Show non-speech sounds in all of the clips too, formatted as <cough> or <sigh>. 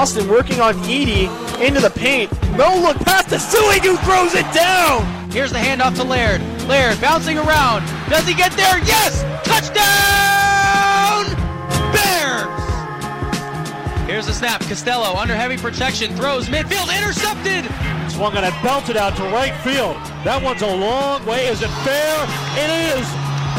Austin working on Edie into the paint. No look past the Suig who throws it down. Here's the handoff to Laird. Laird bouncing around. Does he get there? Yes! Touchdown! Bears! Here's the snap. Costello under heavy protection throws midfield intercepted. Swung on it, belted out to right field. That one's a long way. Is it fair? It is.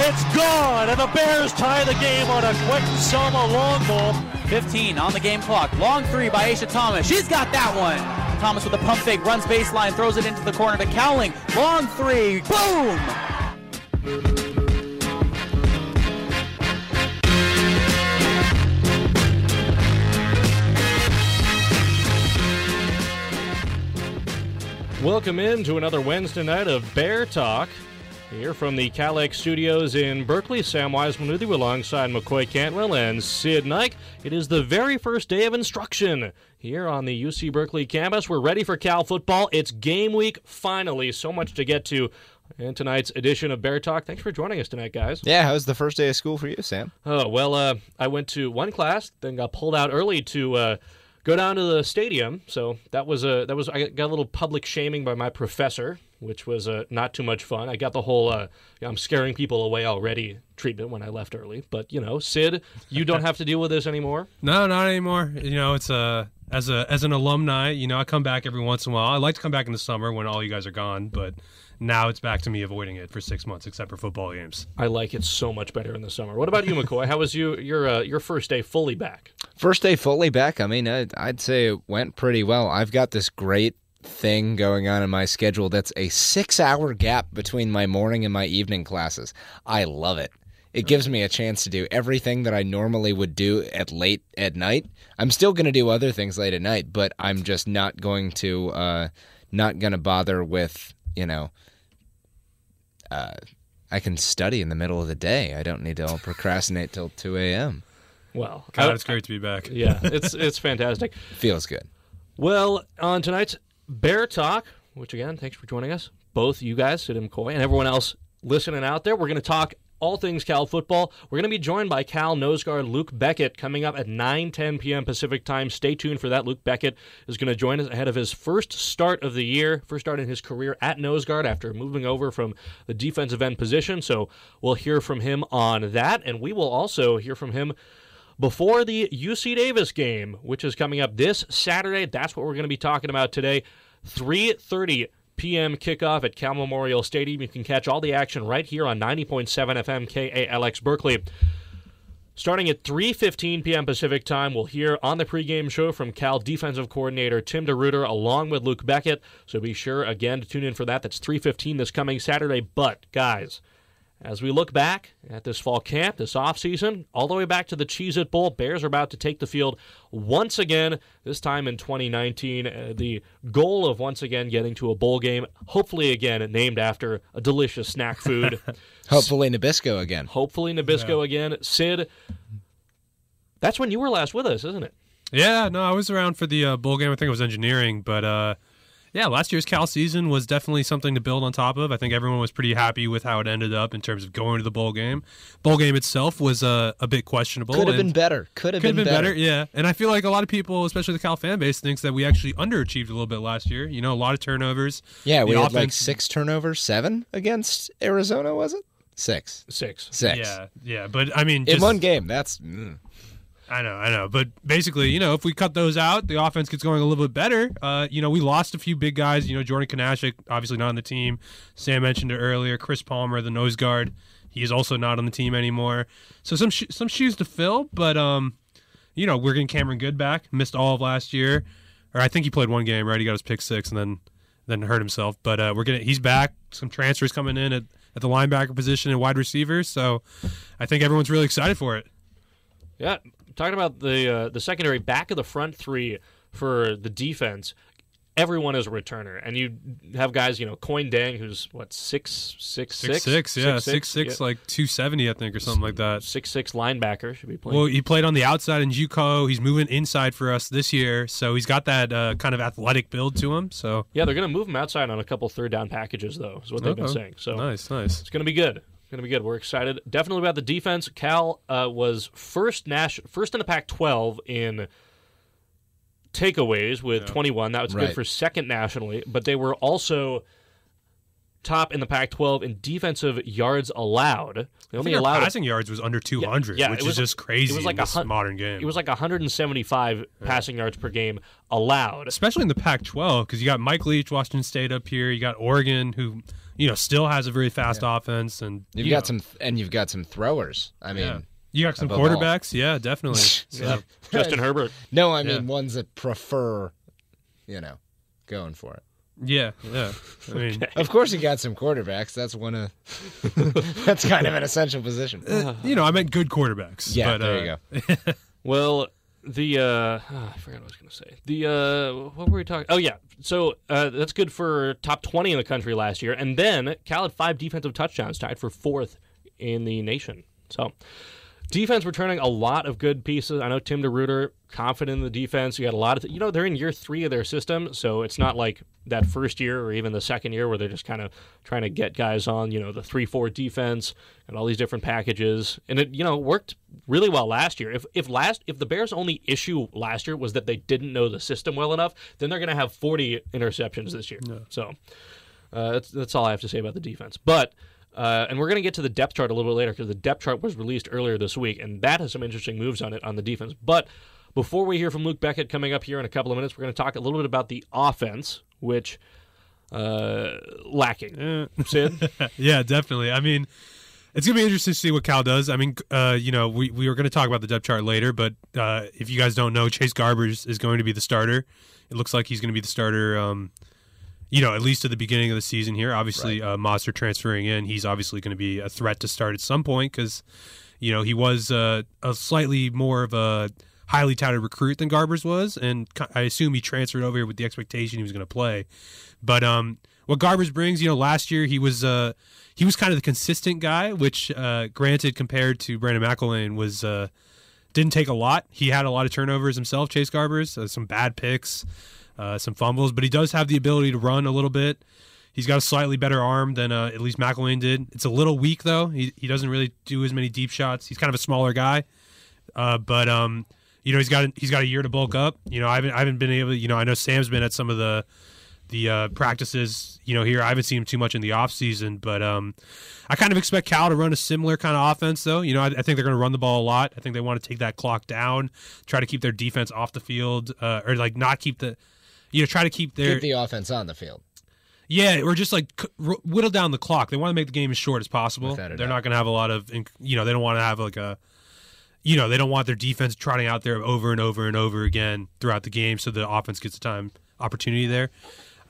It's gone, and the Bears tie the game on a quick Selma long ball. 15 on the game clock. Long three by Aisha Thomas. She's got that one. Thomas with a pump fake, runs baseline, throws it into the corner to Cowling. Long three. Boom! Welcome in to another Wednesday night of Bear Talk. Here from the KALX Studios in Berkeley, Sam Wiseman with you alongside McCoy Cantwell and Sid Nike. It is the very first day of instruction here on the UC Berkeley campus. We're ready for Cal football. It's game week finally. So much to get to in tonight's edition of Bear Talk. Thanks for joining us tonight, guys. Yeah, how was the first day of school for you, Sam? Oh, well, uh, I went to one class, then got pulled out early to. Uh, go down to the stadium. So that was a that was I got a little public shaming by my professor, which was uh, not too much fun. I got the whole uh, I'm scaring people away already treatment when I left early. But you know, Sid, you don't have to deal with this anymore. <laughs> No, not anymore. You know, it's a as a as an alumni. You know, I come back every once in a while. I like to come back in the summer when all you guys are gone, but now it's back to me avoiding it for six months, except for football games. I like it so much better in the summer. What about you, McCoy? How was you your uh, your first day fully back? First day fully back. I mean, I'd, I'd say it went pretty well. I've got this great thing going on in my schedule that's a six hour gap between my morning and my evening classes. I love it. It gives me a chance to do everything that I normally would do at late at night. I'm still going to do other things late at night, but I'm just not going to uh, not going to bother with you know. Uh, I can study in the middle of the day. I don't need to procrastinate till two a.m. Well, God, I- it's great to be back. yeah, it's it's fantastic. <laughs> Feels good. Well, on tonight's Bear Talk, which again, thanks for joining us, both you guys, Sid and McCoy, and everyone else listening out there. We're going to talk all things Cal football. We're going to be joined by Cal nose guard Luke Beckett coming up at 9 10 p.m. Pacific time. Stay tuned for that. Luke Beckett is going to join us ahead of his first start of the year, first start in his career at nose guard after moving over from the defensive end position. So we'll hear from him on that, and we will also hear from him before the UC Davis game, which is coming up this Saturday. That's what we're going to be talking about today. 3:30 p.m. kickoff at Cal Memorial Stadium. You can catch all the action right here on 90.7 FM KALX Berkeley. Starting at 3:15 p.m. Pacific time, we'll hear on the pregame show from Cal defensive coordinator Tim DeRuyter along with Luke Beckett. So be sure again to tune in for that. That's 3:15 this coming Saturday. But guys, as we look back at this fall camp, this offseason, all the way back to the Cheez It Bowl, Bears are about to take the field once again, this time in 2019. Uh, the goal of once again getting to a bowl game, hopefully again named after a delicious snack food. <laughs> Hopefully Nabisco again. hopefully Nabisco again. Sid, that's when you were last with us, isn't it? Yeah, no, I was around for the uh, bowl game. I think it was engineering, but uh, yeah, last year's Cal season was definitely something to build on top of. I think everyone was pretty happy with how it ended up in terms of going to the bowl game. Bowl game itself was uh, a bit questionable. Could have been better. Could have been, been better. yeah. And I feel like a lot of people, especially the Cal fan base, thinks that we actually underachieved a little bit last year. You know, a lot of turnovers. Yeah, we The had like six turnovers, seven against Arizona, was it? Six. Six. Six. Yeah, yeah. But I mean, In one game. That's mm. I know, I know. But basically, you know, if we cut those out, the offense gets going a little bit better. Uh, you know, we lost a few big guys. You know, Jordan Kunaszyk, obviously not on the team. Sam mentioned it earlier. Chris Palmer, the nose guard, he is also not on the team anymore. So some sh- some shoes to fill. But um, you know, we're getting Cameron Goode back. Missed all of last year, or I think he played one game. Right, he got his pick six and then then hurt himself. But uh, we're getting he's back. Some transfers coming in at at the linebacker position and wide receivers. So I think everyone's really excited for it. Yeah, talking about the uh, the secondary back of the front three for the defense. Everyone is a returner, and you have guys, you know, Kuony Deng, who's what six six Six six, yeah, six six, yeah. like two seventy, I think, or something like that. six six linebacker should be playing. Well, he played on the outside in JUCO. He's moving inside for us this year, so he's got that uh, kind of athletic build to him. So yeah, they're going to move him outside on a couple third down packages, though, is what they've been saying. So nice, nice. it's going to be good. Going to be good. We're excited. Definitely about the defense. Cal uh, was first Nash first in the Pac-12 in takeaways with 21. That was good for second nationally, but they were also top in the Pac-12 in defensive yards allowed. They I only think our allowed passing yards was under 200, yeah, which was- is just crazy it was like in a this hun- modern game. It was like 175 passing yards per game allowed. especially in the Pac-12 because you got Mike Leach, Washington State up here. You got Oregon, who you know still has a very fast offense, and You've you got know, some, and you've got some throwers. I mean, Yeah. You got some above all. quarterbacks, yeah, definitely. <laughs> Yeah. <laughs> Justin Herbert. no, I mean Yeah. ones that prefer, you know, going for it. yeah, yeah. I mean, Of course, you got some quarterbacks. That's one of. <laughs> that's kind of an essential position. uh, you know, I meant good quarterbacks. yeah, but, there uh, you go. Well, the uh, ah, I forgot what I was going to say. The uh, what were we talking? Oh yeah, so uh, that's good for top 20 in the country last year, and then Cal had five defensive touchdowns, tied for fourth in the nation. So. Defense returning a lot of good pieces. I know Tim DeRuyter confident in the defense. You got a lot of, you know, they're in year three of their system, so it's not like that first year or even the second year where they're just kind of trying to get guys on, you know, the three-four defense and all these different packages. And it, you know, worked really well last year. If if last if the Bears' only issue last year was that they didn't know the system well enough, then they're going to have 40 interceptions this year. So uh, that's that's all I have to say about the defense. But uh, and we're going to get to the depth chart a little bit later because the depth chart was released earlier this week, and that has some interesting moves on it on the defense. But before we hear from Luke Beckett coming up here in a couple of minutes, we're going to talk a little bit about the offense, which uh, lacking. eh, Sid, <laughs> yeah, definitely. I mean, it's gonna be interesting to see what Cal does. I mean, uh, you know, we we were gonna talk about the depth chart later, but uh, if you guys don't know, Chase Garbers is going to be the starter. It looks like he's going to be the starter. Um, you know, at least at the beginning of the season here. Obviously, uh, Modster transferring in, he's obviously going to be a threat to start at some point because, you know, he was uh, a slightly more of a highly touted recruit than Garbers was, and I assume he transferred over here with the expectation he was going to play. But um, what Garbers brings, you know, last year he was uh, he was kind of the consistent guy, which uh, granted compared to Brandon McIlwain was uh, didn't take a lot. He had a lot of turnovers himself, Chase Garbers, uh, some bad picks, uh, some fumbles, but he does have the ability to run a little bit. He's got a slightly better arm than uh, at least McIlwain did. It's a little weak though. He he doesn't really do as many deep shots. He's kind of a smaller guy, uh, but um, you know he's got he's got a year to bulk up. You know I haven't I haven't been able. You know I know Sam's been at some of the the uh, practices. You know here I haven't seen him too much in the off season, but um, I kind of expect Cal to run a similar kind of offense though. You know I, I think they're going to run the ball a lot. I think they want to take that clock down, try to keep their defense off the field, uh, or like not keep the. You know, try to keep their Keep the offense on the field. yeah, or just like whittle down the clock. They want to make the game as short as possible. They're doubt. not going to have a lot of, you know, they don't want to have like a, you know, they don't want their defense trotting out there over and over and over again throughout the game, so the offense gets the time opportunity there.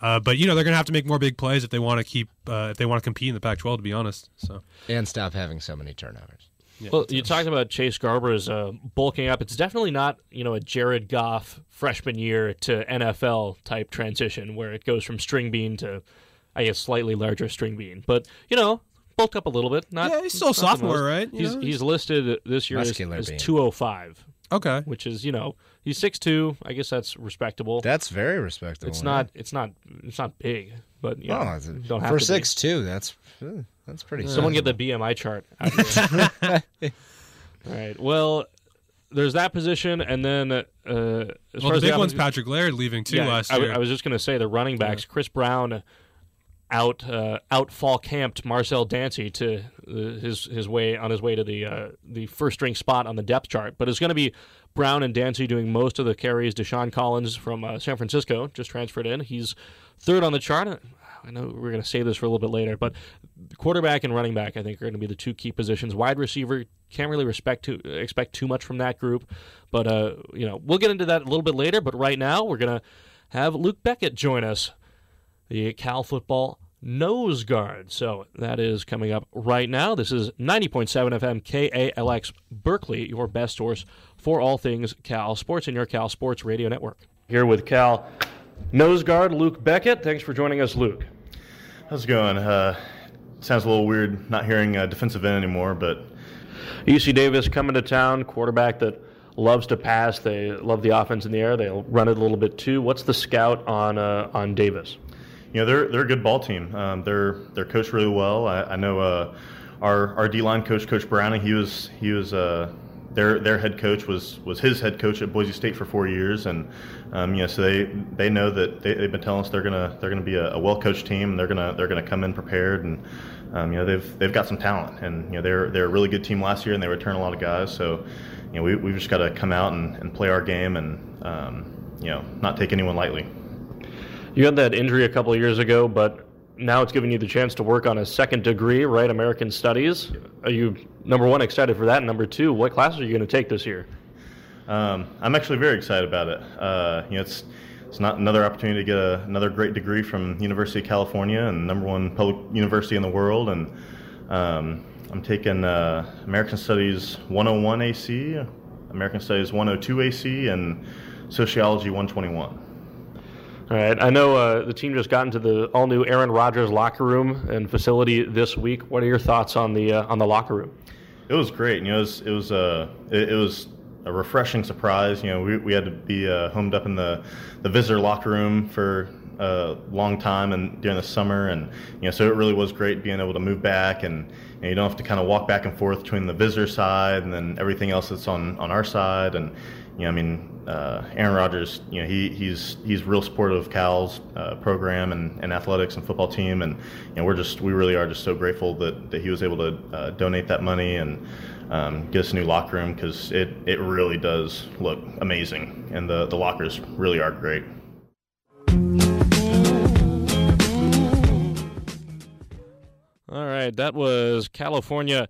Uh, but you know they're going to have to make more big plays if they want to keep uh, if they want to compete in the Pac-12. To be honest, so And stop having so many turnovers. Well, you talked about Chase Garber's uh, bulking up. It's definitely not you know a Jared Goff freshman year to NFL type transition where it goes from string bean to I guess slightly larger string bean, but you know bulked up a little bit. Not Yeah, he's still a sophomore, right? You He's know? he's listed this year as, Muscular as bean. 205, okay. which is you know he's six two. I guess that's respectable. That's very respectable. it's man. not it's not it's not big, but you know, Oh, don't have for to be. six two. That's uh, that's pretty. Someone get the. BMI chart. Out. <laughs> All right. Well, there's that position, and then uh, as Well, far the as big the one's offensive- Patrick Laird leaving too yeah, last I, year. I was just going to say the running backs. Chris Brown out uh, out fall camped Marcel Dancy to uh, his his way on his way to the uh, the first string spot on the depth chart, but it's going to be Brown and Dancy doing most of the carries. Deshaun Collins from uh, San Francisco just transferred in. He's third on the chart. I know we're going to save this for a little bit later, but quarterback and running back I think are going to be the two key positions. Wide receiver can't really respect to expect too much from that group, but uh, you know we'll get into that a little bit later. But right now we're going to have Luke Beckett join us the Cal football nose guard. So that is coming up right now. This is 90.7 FM KALX Berkeley, your best source for all things Cal sports and your Cal Sports Radio Network. Here with Cal nose guard Luke Beckett. Thanks for joining us, Luke. How's it going? Uh, sounds a little weird not hearing uh, defensive end anymore, but UC Davis coming to town, quarterback that loves to pass. They love the offense in the air. They'll run it a little bit too. What's the scout on uh, on Davis? you know they're they're a good ball team. Um, they're they're coached really well. I, I know uh, our our D line coach, Coach Browning, he was he was uh, their their head coach was was his head coach at Boise State for four years, and um, you know, so they they know that they, have been telling us they're gonna they're gonna be a, a well coached team. And they're gonna they're gonna come in prepared, and um, you know they've they've got some talent, and you know they're they're a really good team last year, and they return a lot of guys. So you know we we've just got to come out and, and play our game, and um, you know not take anyone lightly. You had that injury a couple years ago, but now it's giving you the chance to work on a second degree, right? American Studies. Are you number one excited for that? Number two, what classes are you going to take this year? Um, I'm actually very excited about it. Uh, you know, it's it's not another opportunity to get a, another great degree from University of California and number one public university in the world, and um, I'm taking uh, American Studies 101 AC, American Studies 102 AC, and Sociology 121. All right. I know uh, the team just got into the all new Aaron Rodgers locker room and facility this week. What are your thoughts on the uh, on the locker room? It was great. You know, it was it was, uh, it, it was a refreshing surprise. You know, we, we had to be uh, homed up in the the visitor locker room for a long time and during the summer, and you know, so it really was great being able to move back and. and you don't have to kind of walk back and forth between the visitor side and then everything else that's on, on our side. And you know, I mean, uh, Aaron Rodgers, you know, he, he's he's real supportive of Cal's uh, program and, and athletics and football team, and you know, we're just we really are just so grateful that, that he was able to uh, donate that money and um, get us a new locker room because it, it really does look amazing, and the the lockers really are great. All right, that was California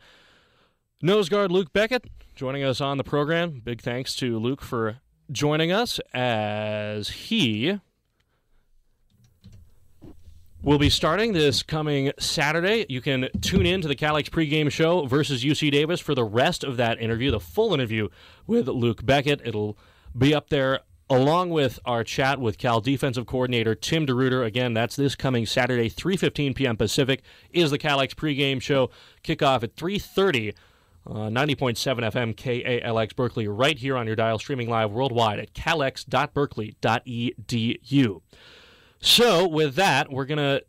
nose guard Luke Beckett joining us on the program. Big thanks to Luke for joining us as he will be starting this coming Saturday. You can tune in to the KALX pregame show versus UC Davis for the rest of that interview, the full interview with Luke Beckett. It'll be up there along with our chat with Cal defensive coordinator Tim DeRuyter. Again, that's this coming Saturday, 3:15 p.m. Pacific is the KALX pregame show. Kickoff at 3:30 uh, 90.7 FM KALX Berkeley, right here on your dial, streaming live worldwide at calx.berkeley.edu. So, with that, we're going to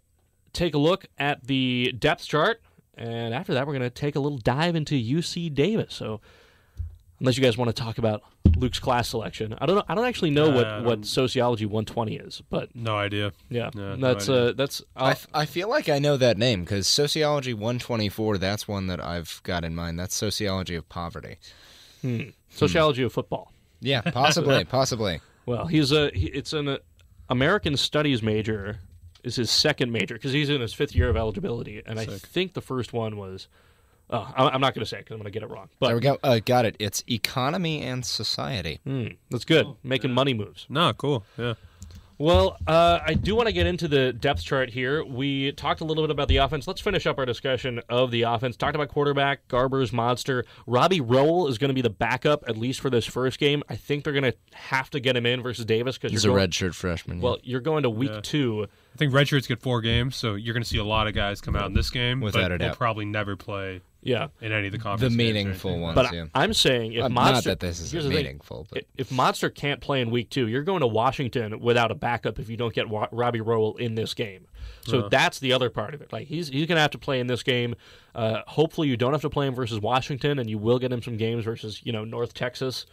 take a look at the depth chart, and after that, we're going to take a little dive into UC Davis. So, unless you guys want to talk about Luke's class selection, I don't know. I don't actually know what, Uh, what sociology 120 is, but No idea. yeah, No, no that's idea. uh, that's. I, f- I feel like I know that name because Sociology 124, that's one that I've got in mind. That's Sociology of Poverty. sociology of football. Yeah, possibly, <laughs> possibly. Well, he's a he, it's an uh, American Studies major is his second major because he's in his fifth year of eligibility, and I think the first one was. Oh, I- I'm not going to say because I'm going to get it wrong. There we But go. Uh, got it. It's Economy and Society. hmm, that's good, making money moves. No, cool. Yeah. Well, uh, I do want to get into the depth chart here. We talked a little bit about the offense. Let's finish up our discussion of the offense. Talked about quarterback, Garber's Modster. Robbie Rowell is going to be the backup, at least for this first game. I think they're going to have to get him in versus Davis because He's a you're going, redshirt freshman. yeah. Well, you're going to week two. I think redshirts get four games, so you're going to see a lot of guys come out in this game. Without but a will doubt. probably never play Yeah. in any of the the conference. games meaningful anything. ones. But yeah. I'm saying if Uh, Modster, not that this is here's the thing. meaningful, but if Modster can't play in week two, you're going to Washington without a backup if you don't get Wa- Robbie Rowell in this game. So that's the other part of it. Like he's he's going to have to play in this game. Uh, hopefully, you don't have to play him versus Washington, and you will get him some games versus you know North Texas.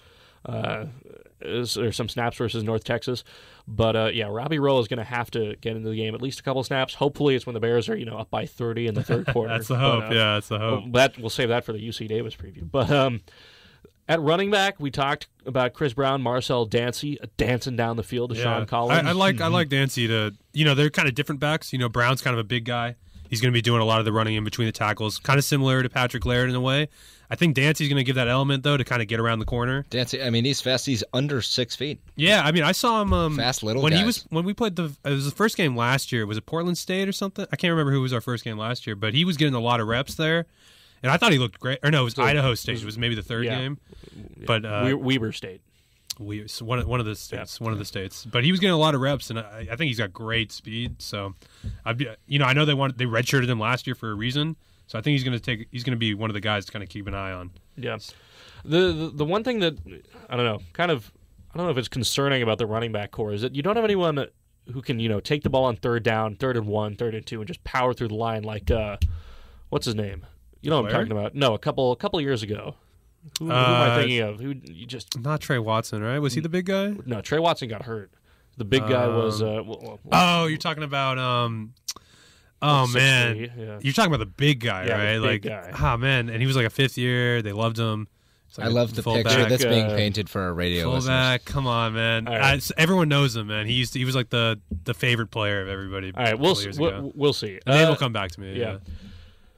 Uh, is- or some snaps versus North Texas, but uh, yeah, Robbie Rowell is going to have to get into the game at least a couple snaps. Hopefully, it's when the Bears are you know up by thirty in the third <laughs> quarter. That's the But, hope. uh, yeah, that's the hope. well, that we'll save that for the UC Davis preview. But um, at running back, we talked about Chris Brown, Marcel Dancy uh, dancing down the field to Sean Collins. I, I like I like Dancy to you know they're kind of different backs. You know Brown's kind of a big guy. He's going to be doing a lot of the running in between the tackles, kind of similar to Patrick Laird in a way. I think Dancy's going to give that element though to kind of get around the corner. Dancy, I mean, he's fast. He's under six feet. Yeah, I mean I saw him um, Fast little when he was when we played the it was the first game last year. Was it Portland State or something? I can't remember who was our first game last year, but he was getting a lot of reps there. And I thought he looked great. Or no, it was Idaho State. It was maybe the third yeah. game. But uh, We- Weber State. we so one of, one of the states, one of the states. But he was getting a lot of reps, and I, I think he's got great speed. So, I'd be, you know, I know they want they redshirted him last year for a reason. So I think he's going to take he's going to be one of the guys to kind of keep an eye on. Yeah. The, the the one thing that I don't know, kind of, I don't know if it's concerning about the running back core is that you don't have anyone who can you know take the ball on third down, third and one, third and two, and just power through the line like uh, what's his name? You know what I'm talking about? No, a couple a couple years ago. Who, who am I Uh, thinking of? Who you just Not Tre Watson, right? Was he the big guy? no? Tre Watson got hurt. The big guy was. Uh, well, well, Oh, you're talking about um. Oh Six man, yeah. you're talking about the big guy, Yeah, the right? big like, guy. ah man, and he was like a fifth year. They loved him. It's like I a love the fullback. picture that's being uh, painted for our radio. Fullback, come on, man. All right. I- everyone knows him, man. He used to, he was like the the favorite player of everybody. All right, we'll couple s- years we'll, ago. we'll see. The name Uh, will come back to me. yeah. Yeah.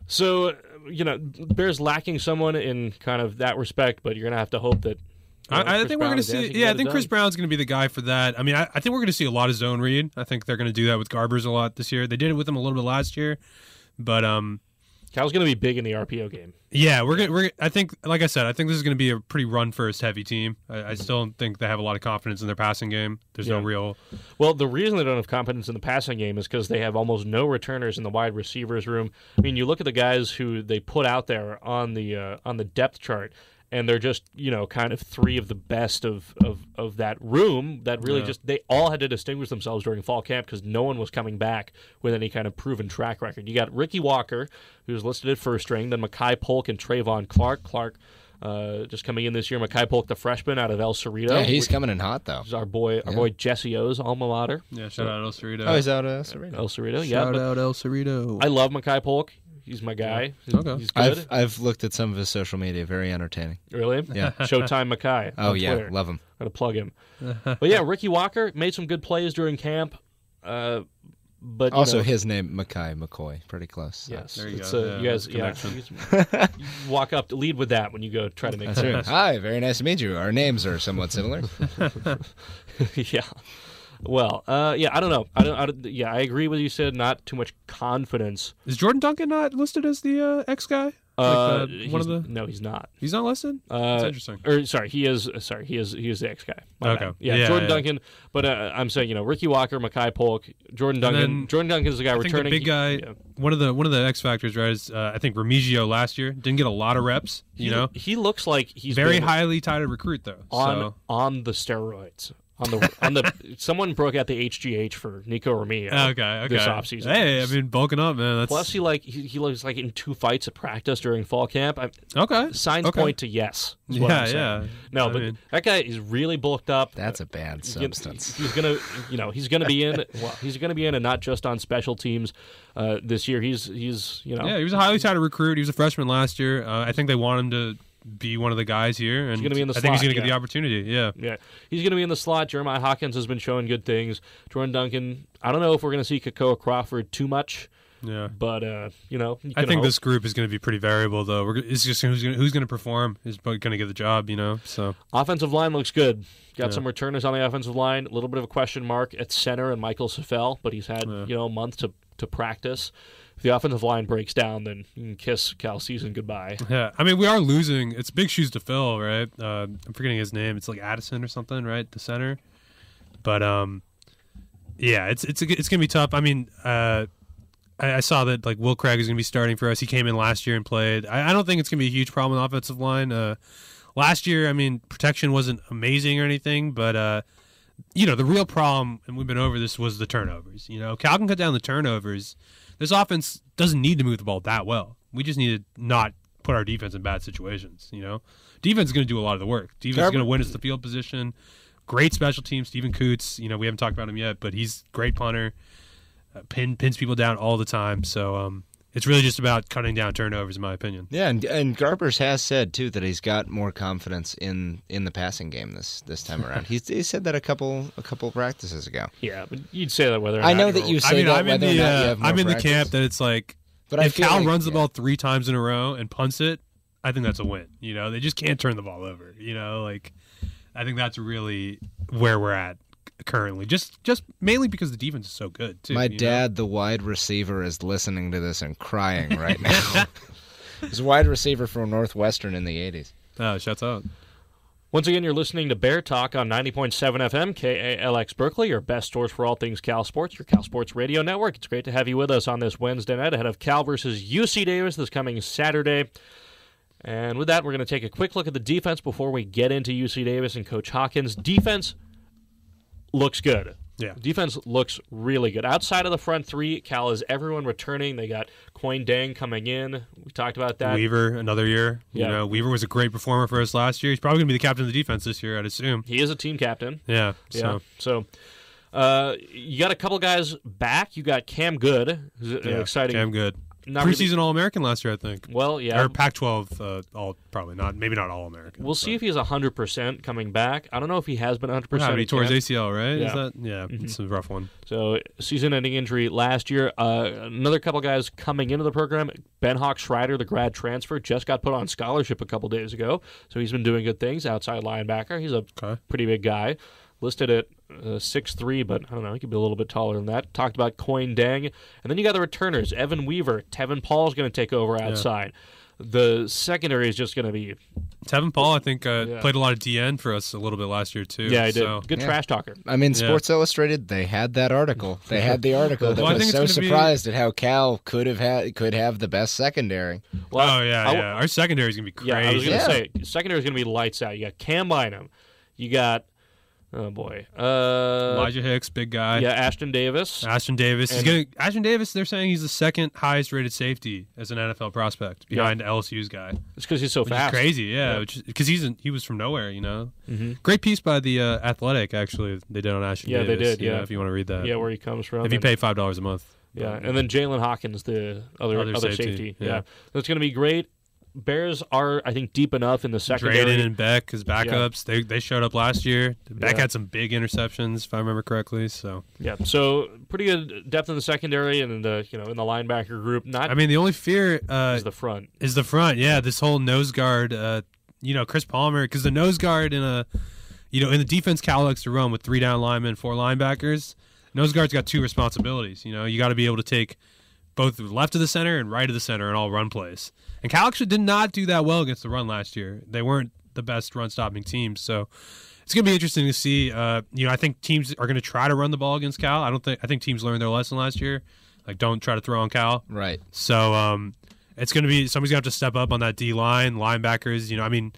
So, uh, you know, Bears lacking someone in kind of that respect, but you're gonna have to hope that. I, I think we're going to see. Yeah, I think Chris done. Brown's going to be the guy for that. I mean, I, I think we're going to see a lot of zone read. I think they're going to do that with Garbers a lot this year. They did it with him a little bit last year, but um, Cal's gonna be big in the RPO game. yeah, we're gonna. We're. I think, like I said, I think this is going to be a pretty run first heavy team. I, I still don't think they have a lot of confidence in their passing game. There's no real. Well, the reason they don't have confidence in the passing game is because they have almost no returners in the wide receivers room. I mean, you look at the guys who they put out there on the uh, on the depth chart, and they're just you know kind of three of the best of of, of that room. That really Yeah. just they all had to distinguish themselves during fall camp because no one was coming back with any kind of proven track record. You got Ricky Walker, who's listed at first string, then Makai Polk and Trevon Clark. Clark. Uh, just coming in this year, Makai Polk, the freshman out of El Cerrito. Yeah, he's coming in hot though. is our boy, our Yeah. boy Jesse O's alma mater. Yeah, shout out El Cerrito. Oh, he's out of Serena. El Cerrito, yeah. Shout but out El Cerrito. I love Makai Polk. He's my guy. He's, Okay. he's good. I've I've looked at some of his social media. Very entertaining. really? Yeah. <laughs> Showtime Makai. Oh on yeah, Twitter. love him. Gotta plug him. <laughs> but yeah, Ricky Walker made some good plays during camp. Uh, but Also, know, his name Mackay McCoy. Pretty close. yes, There you it's, go. uh, Yeah, you guys, that's yeah, you just walk up, to lead with that when you go try to make That's friends. Hi, very nice to meet you. Our names are somewhat similar. <laughs> yeah. Well, uh, yeah, I don't know. I don't, I don't. Yeah, I agree with you. Said not too much confidence. Is Jordan Duncan not listed as the uh, ex guy? Uh, like the, he's- one of the. no, he's not. He's not listed. Uh, That's interesting. Or sorry, he is. uh, Sorry, he is. He is the ex guy. My Okay. Yeah, Yeah, Jordan yeah. Duncan. But uh, I'm saying, you know, Ricky Walker, Makai Polk, Jordan Duncan. then Jordan Duncan is the guy I think returning. the big guy, Yeah. one of the one of the X factors, right? Is uh, I think Remigio last year didn't get a lot of reps. You He- know, he looks like he's very highly touted recruit though. on so on the steroids. On the on the someone broke out the HGH for Nikko Remigio. okay, okay. This offseason. Hey, I mean, bulking up, man. That's Plus, he like he, he looks like in two fights at practice during fall camp. I, okay. signs okay. point to yes. is what Yeah, I'm yeah. No, I but mean- that guy is really bulked up. That's a bad He's gonna- substance. He's gonna, you know, he's gonna be in. <laughs> Well, he's gonna be in, and not just on special teams uh, this year. He's, he's, you know, Yeah, he was a highly touted recruit. He was a freshman last year. Uh, I think they want him to be one of the guys here, and gonna be in the I think he's going to get the opportunity. Yeah. yeah, he's gonna be in the slot. Jeremiah Hawkins has been showing good things. Jordan Duncan. I don't know if we're gonna see Kekoa Crawford too much, Yeah. but uh, you know, you I think hope. this group is going to be pretty variable, though. We're, it's just who's going who's going to perform is going to get the job, you know. So offensive line looks good. Got Yeah. some returners on the offensive line. A little bit of a question mark at center and Michael Saffell, but he's had Yeah. you know a month to to practice. If the offensive line breaks down, then you can kiss Cal season goodbye. yeah, I mean we are losing. It's big shoes to fill, right? Uh, I'm forgetting his name. It's like Addison or something, right? The center, but um, yeah, it's it's it's to be tough. I mean, uh. I I saw that like Will Craig is to be starting for us. He came in last year and played. I, I don't think it's to be a huge problem offensive line. Uh, last year, I mean, protection wasn't amazing or anything, but uh, you know, the real problem, and we've been over this, was the turnovers. You know, Cal can cut down the turnovers. This offense doesn't need to move the ball that well. We just need to not put our defense in bad situations. You know, defense is going to do a lot of the work. Defense is going to win us the field position. Great special team, Steven Coutts. You know, we haven't talked about him yet, but he's great punter. Uh, pin pins people down all the time. So um, it's really just about cutting down turnovers, in my opinion. Yeah, and, and Garbers has said too that he's got more confidence in, in the passing game this this time around. <laughs> He's he said that a couple a couple practices ago. Yeah, but you'd say that whether or I know that you I say mean, that I'm in whether or the not you uh, have more I'm in the camp that it's like But if Cal like- runs the yeah. ball three times in a row and punts it, I think that's a win. You know, they just can't turn the ball over. You know, like I think that's really where we're at currently. Just just mainly because the defense is so good too. My you know? dad, the wide receiver, is listening to this and crying right <laughs> now. <laughs> He's a wide receiver from Northwestern in the '80s. Oh, shuts out. Once again, you're listening to Bear Talk on 90.7 FM, KALX Berkeley, your best source for all things Cal Sports, your Cal Sports Radio Network. It's great to have you with us on this Wednesday night ahead of Cal versus UC Davis this coming Saturday. And with that, we're going to take a quick look at the defense before we get into UC Davis and Coach Hawkins. Defense looks good. Yeah. Defense looks really good. Outside of the front three, Cal is everyone returning. They got Kuony Deng coming in. We talked about that. Weaver, another year. Yeah. You know, Weaver was a great performer for us last year. He's probably going to be the captain of the defense this year, I'd assume. He is a team captain. Yeah. Yeah. So, So, uh, you got a couple guys back. You got Cam Goode, who's an exciting. Cam good. Not Preseason All American last year, I think. well, yeah. Or Pac 12, uh, all probably not. Maybe not All American. We'll see if he's 100% coming back. I don't know if he has been 100%. He tore his. ACL, right? Yeah. Is that? Yeah, Mhm. it's a rough one. So, season ending injury last year. Uh, another couple guys coming into the program. Ben Hawk Schreider, the grad transfer, just got put on scholarship a couple days ago. So, he's been doing good things. Outside linebacker. He's a Okay. pretty big guy. Listed at uh, 6'3, but I don't know. He could be a little bit taller than that. Talked about Kuony Deng. And then you got the returners. Evan Weaver. Tevin Paul's going to take over outside. The secondary is just going to be. Tevin Paul, I think, uh, Yeah. played a lot of DN for us a little bit last year, too. Yeah, he did. So. Good Yeah. trash talker. I mean, Yeah. Sports Illustrated, they had that article. They had the article that Well, I was so it's gonna be- surprised at how Cal could have had could have the best secondary. Well, oh, yeah, I- yeah. Our secondary is going to be crazy. Yeah, I was going to Yeah. say secondary is going to be lights out. You got Cam Bynum, you got oh boy, uh, Elijah Hicks, big guy. yeah, Ashtyn Davis. Ashtyn Davis. He's gonna, Ashtyn Davis, they're saying he's the second highest rated safety as an NFL prospect behind LSU's guy. It's because he's so fast. crazy, yeah. Yeah. Because he's in, he was from nowhere, you know. Mhm. Great piece by the uh, Athletic, actually. They did on Ashtyn Yeah, they did, you know, yeah. if you want to read that. Yeah, where he comes from. if you pay five dollars a month. yeah, and then Jaylinn Hawkins, the other Other other, safety, safety. yeah. Yeah, that's going to be great. Bears are, I think, deep enough in the secondary. Drayden and Beck as backups. They they showed up last year. Beck Yeah. had some big interceptions, if I remember correctly. So yeah, so pretty good depth in the secondary and in the you know in the linebacker group. Not I mean, the only fear uh, is the front. is the front. Yeah, this whole nose guard. Uh, you know, Chris Palmer, because the nose guard in a, you know, in the defense, Cal likes to run with three down linemen, four linebackers. Nose guard's got two responsibilities. You know, you got to be able to take both left of the center and right of the center in all run plays. And Cal actually did not do that well against the run last year. They weren't the best run stopping team. So it's going to be interesting to see. Uh, you know, I think teams are going to try to run the ball against Cal. I don't think I think teams learned their lesson last year. Like, don't try to throw on Cal. Right. So um, it's going to be somebody's going to have to step up on that D line, linebackers. You know, I mean,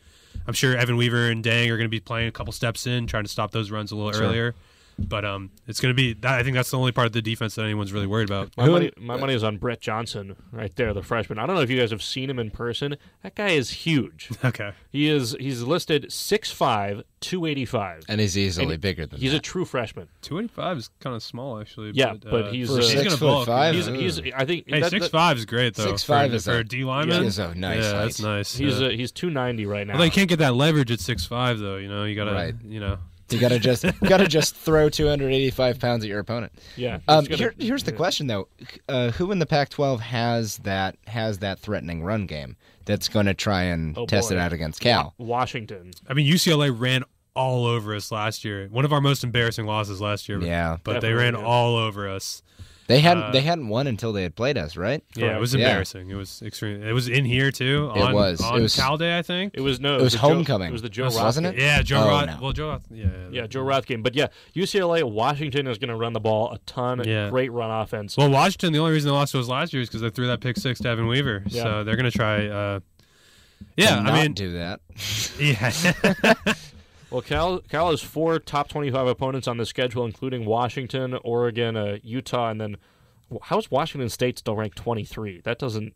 I'm sure Evan Weaver and Deng are going to be playing a couple steps in, trying to stop those runs a little Sure. earlier. But um, it's going to be that. I think that's the only part of the defense that anyone's really worried about. My money, my money is on Brett Johnson right there, the freshman. I don't know if you guys have seen him in person. That guy is huge. <laughs> Okay. He is he's listed 6'5", 285. And he's easily And bigger than He's that. a true freshman. 285 is kind of small, actually. Yeah, but, but uh, he's, uh, six gonna foot bulk. five, He's, he's I think Hey, that- six that- five is great though. Six for, five is for a- a D lineman. is a nice Yeah, height. that's nice. He's yeah. uh, he's 290 right now. Although you can't get that leverage at six five though. You know, you gotta, Right. you know. You gotta just <laughs> gotta just throw 285 pounds at your opponent. yeah. Um, he's gonna- here, here's the yeah. question though: uh, Who in the Pac-12 has that has that threatening run game that's going to try and Oh, test boy. it out against Cal? Washington. I mean, UCLA ran all over us last year. One of our most embarrassing losses last year. Yeah. but they ran yeah. all over us. They hadn't Uh, they hadn't won until they had played us, right? Yeah, it was Yeah. embarrassing. It was extreme. It was in here too. It On, was. It on was- Cal Day, I think. It was no. It was the Joe- homecoming. it was the Joe Was- Roth wasn't game. it? Yeah, Joe Oh, Roth. no. Well, Joe Roth. Yeah, Yeah, Joe Roth game. But yeah, UCLA, Washington is going to run the ball a ton. Yeah. Great run offense. Well, Washington. The only reason they lost to us last year is because they threw that pick six to Evan Weaver. Yeah. So they're gonna try. Uh, yeah, To I not mean, do that. <laughs> yeah. <laughs> <laughs> Well, Cal Cal has four top twenty-five opponents on the schedule, including Washington, Oregon, uh, Utah, and then how is Washington State still ranked twenty-three? That doesn't.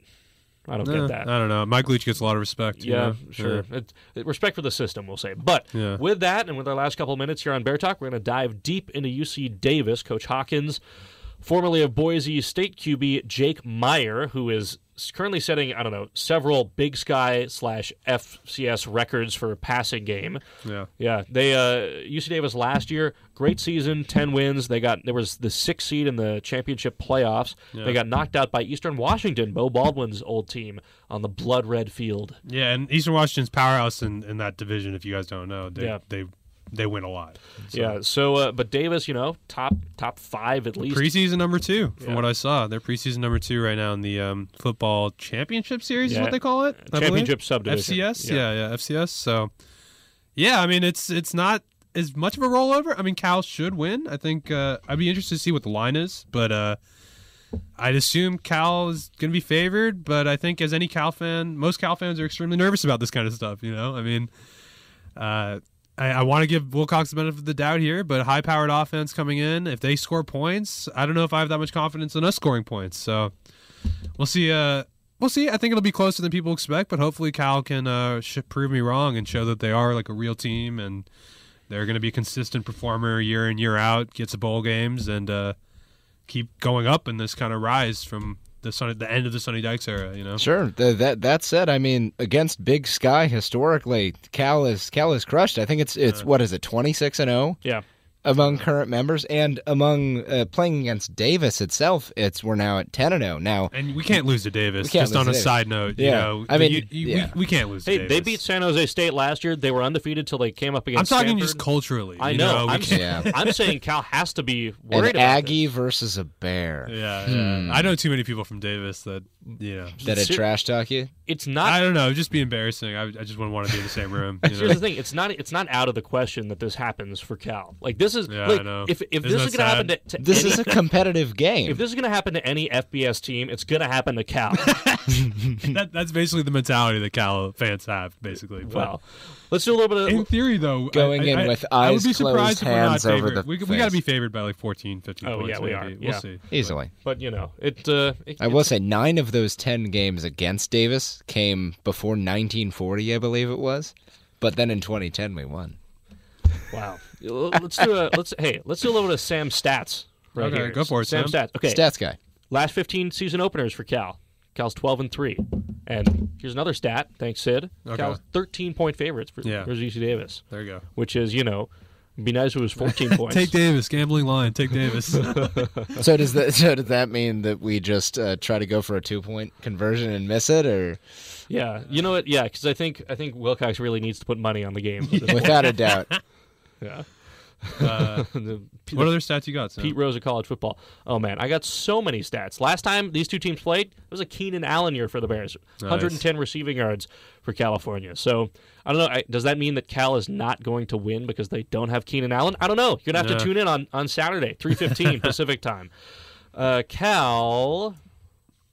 I don't Eh, get that. I don't know. Mike Leach gets a lot of respect. you yeah, know? sure. It, it- respect for the system, we'll say. But Yeah. with that, and with our last couple of minutes here on Bear Talk, we're going to dive deep into UC Davis. Coach Hawkins, formerly of Boise State QB Jake Maier, who is currently setting I don't know several Big Sky slash FCS records for passing game. Yeah. Yeah, they uh, UC Davis last year, great season, ten wins. They got there was the sixth seed in the championship playoffs. Yeah. They got knocked out by Eastern Washington, Beau Baldwin's old team, on the blood red field. Yeah, and Eastern Washington's powerhouse in, in that division. If you guys don't know, they Yeah. they they win a lot. So- Yeah, so uh, but Davis, you know, top top five at least. Preseason number two, from Yeah. what I saw. They're preseason number two right now in the um, football championship series, is what they call it. I believe? Championship subdivision. FCS, yeah. yeah, FCS. So, yeah, I mean, it's it's not as much of a rollover. I mean, Cal should win. I think uh, I'd be interested to see what the line is, but uh, I'd assume Cal is going to be favored. But I think as any Cal fan, most Cal fans are extremely nervous about this kind of stuff. You know, I mean, uh, I, I want to give Wilcox the benefit of the doubt here, but high powered offense coming in. If they score points, I don't know if I have that much confidence in us scoring points. So we'll see. Uh, we'll see. I think it'll be closer than people expect, but hopefully Cal can uh, sh- prove me wrong and show that they are like a real team and they're going to be a consistent performer year in year out, get to bowl games, and uh, keep going up in this kind of rise from the Sonny, the end of the Sonny Dykes era. You know. Sure. Th- that that said, I mean, against Big Sky historically, Cal is Cal is crushed. I think it's it's uh, what is it, twenty six and zero Yeah. Among current members, and among uh, playing against Davis itself, it's we're now at ten and zero. Now, And we can't lose to Davis. Just on a Davis. side note, you Yeah. know, I mean, you- you- yeah. we, we can't lose. to Hey, Davis. they beat San Jose State last year. They were undefeated till they came up against. I'm talking Stanford. just culturally. I you know. I'm, can't- Yeah. <laughs> I'm saying Cal has to be an worried about Aggie this. versus a Bear. Yeah, Hmm. yeah. I know too many people from Davis that, you know. That it trash talk you? It's not I don't know. It'd just be embarrassing. I, I just wouldn't want to be in the same room. <laughs> You know? Here's the thing: it's not it's not out of the question that this happens for Cal. Like this is Yeah, like I know. if if Isn't this that is going to happen to, sad? to This any, is a competitive game. if this is going to happen to any FBS team, it's going to happen to Cal. <laughs> that, that's basically the mentality that Cal fans have, basically. But well, let's do a little bit of in theory, though, Going I, in I, with I would eyes be closed, surprised if we're not hands over the we, we got to be favored by like 14, 15 Oh, points. yeah, we are. maybe. Yeah. We'll see. Easily. But you know, it. Uh, it I will say nine of those ten games against Davis came before 1940, I believe it was. But then in 2010 we won. Wow. Let's do a let's hey let's do a little bit of Sam stats. Right Okay, here. go for it, Sam Sam. stats. Okay. Stats guy. Last 15 season openers for Cal. Cal's 12 and three. And here's another stat. Thanks, Sid. Okay. Cal's 13 point favorites for, Yeah. for UC Davis, There you go. which is you know, it'd be nice if it was 14 <laughs> points. Take Davis, gambling line. Take Davis. <laughs> So does that so does that mean that we just uh, try to go for a two point conversion and miss it, or Yeah, you know what? Yeah, because I think I think Wilcox really needs to put money on the game. at this point. <laughs> without a doubt? Yeah. <laughs> uh, The- what other stats you got, Sam? Pete Rose of college football. Oh man, I got so many stats. Last time these two teams played, it was a Keenan Allen year for the Bears. 110 receiving yards for California. So I don't know. I, does that mean that Cal is not going to win because they don't have Keenan Allen? I don't know. You're gonna have Yeah. to tune in on on Saturday, 3:15 <laughs> Pacific time. Uh, Cal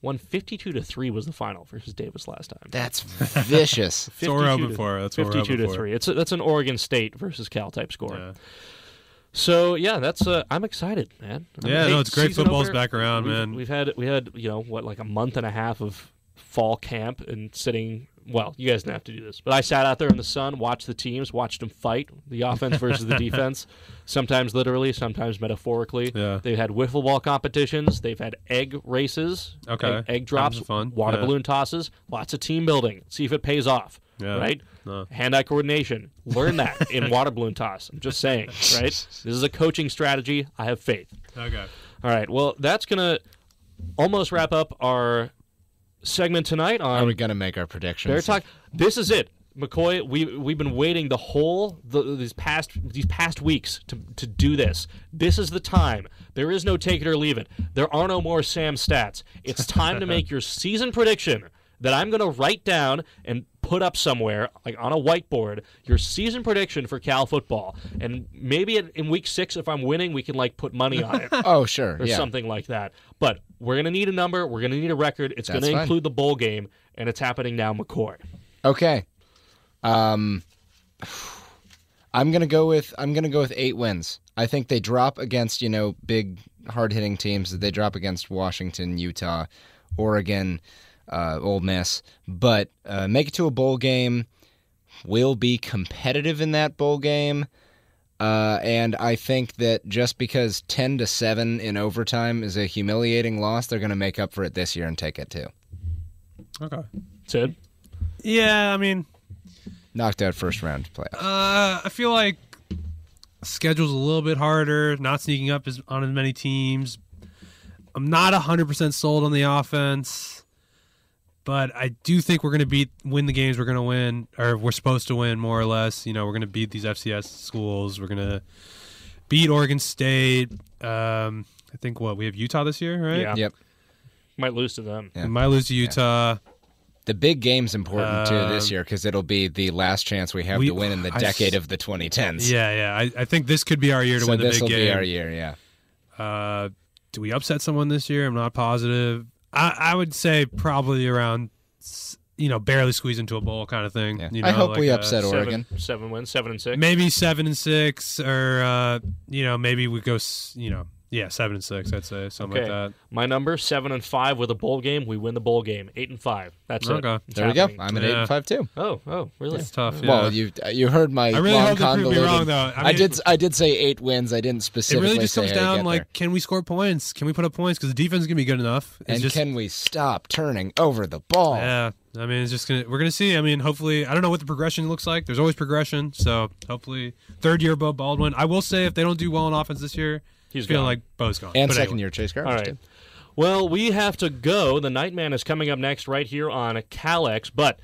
won 52 to three was the final versus Davis last time. That's vicious. <laughs> That's what we're 52 hoping to- for. That's what we're 52 hoping to for. three. It's a, that's an Oregon State versus Cal type score. Yeah. So yeah, that's uh, I'm excited, man. I'm- Yeah, no, it's great football's opener, back around, we've- man. We've had we had you know what like a month and a half of fall camp and sitting. Well, you guys didn't have to do this, but I sat out there in the sun, watched the teams, watched them fight, the offense versus the <laughs> defense. Sometimes literally, sometimes metaphorically. Yeah. They've had wiffle ball competitions. They've had egg races. Okay. Egg, egg drops. Fun. Water Yeah. balloon tosses. Lots of team building. See if it pays off. Yeah. Right. No. Hand-eye coordination. Learn that <laughs> in water balloon toss. I'm just saying, right? This is a coaching strategy. I have faith. Okay. All right. Well, that's gonna almost wrap up our segment tonight Are on we gonna make our predictions? Bear Talk. This is it, McCoy. We we've been waiting the whole the, these past these past weeks to to do this. This is the time. There is no take it or leave it. There are no more Sam stats. It's time to make <laughs> your season prediction that I'm going to write down and put up somewhere, like on a whiteboard, your season prediction for Cal football. And maybe in, in week six, if I'm winning, we can like put money on it <laughs> Oh sure, or yeah. something like that. But we're going to need a number. We're going to need a record. It's going to include the bowl game, and it's happening now, McCoy. Okay. Um I'm gonna go with I'm gonna go with eight wins. I think they drop against, you know, big hard hitting teams. They drop against Washington, Utah, Oregon, uh, Ole Miss. But uh, make it to a bowl game. Will be competitive in that bowl game. Uh, and I think that just because ten to seven in overtime is a humiliating loss, they're gonna make up for it this year and take it too. Okay. Ted. Yeah, I mean, Knocked out first round playoff. Uh, I feel like schedule's a little bit harder. Not sneaking up as, on as many teams. I'm not 100 percent sold on the offense, but I do think we're going to beat win the games we're going to win, or we're supposed to win more or less. You know, we're going to beat these FCS schools. We're going to beat Oregon State. Um, I think what we have Utah this year, right? Yeah. Yep. Might lose to them. Yeah. Might lose to Utah. The big game's important too this Um, year because it'll be the last chance we have we- to win in the I decade s- of the 2010s. Yeah, yeah. I, I think this could be our year to so win the this big will game. be our year. Yeah. Uh, do we upset someone this year? I'm not positive. I, I would say probably around you know, barely squeeze into a bowl kind of thing. Yeah. You know, I hope like, we uh, upset seven, Oregon. seven wins, seven and six. maybe seven and six, or uh, you know, maybe we go, you know, yeah, seven and six. I'd say something Okay. like that. My number seven and five with a bowl game. We win the bowl game. Eight and five. That's it. Okay. It's There we go. I'm at eight and five too. Oh, oh, really? It's tough. Yeah. Well, you you heard my I really long hope they prove me wrong, though. I mean- did I did say eight wins. I didn't specifically. it specifically really just say comes down like, there. can we score points? Can we put up points? Because the defense is gonna be good enough. It's and just, can we stop turning over the ball? Yeah, I mean, it's just gonna. We're gonna see. I mean, hopefully, I don't know what the progression looks like. There's always progression, so hopefully, third year Beau Baldwin. I will say, if they don't do well on offense this year, He's I feel gone. like Bo's gone. And But second anyway. year Chase Garbers. All right. too. Well, we have to go. The Nightman is coming up next right here on KALX. But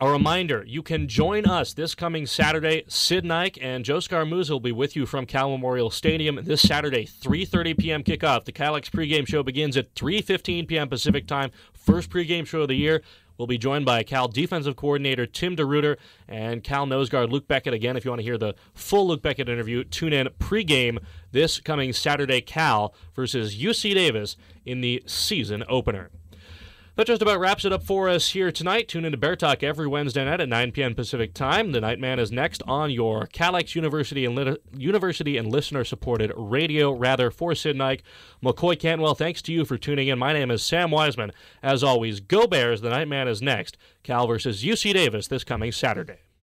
a reminder, you can join us this coming Saturday. Sid Nike and Joe Scarmuzza will be with you from Cal Memorial Stadium this Saturday, 3.30 p.m. kickoff. The KALX pregame show begins at 3.15 p.m. Pacific time. First pregame show of the year. We'll be joined by Cal defensive coordinator Tim DeRuyter and Cal nose guard Luc Bequette. Again, if you want to hear the full Luc Bequette interview, tune in pregame this coming Saturday. Cal versus UC Davis in the season opener. That just about wraps it up for us here tonight. Tune into Bear Talk every Wednesday night at 9 p.m. Pacific Time. The Nightman is next on your KALX University and University and listener supported radio. Rather for Sid Nike, McCoy Cantwell. Thanks to you for tuning in. My name is Sam Wiseman. As always, go Bears. The Nightman is next. Cal versus UC Davis this coming Saturday.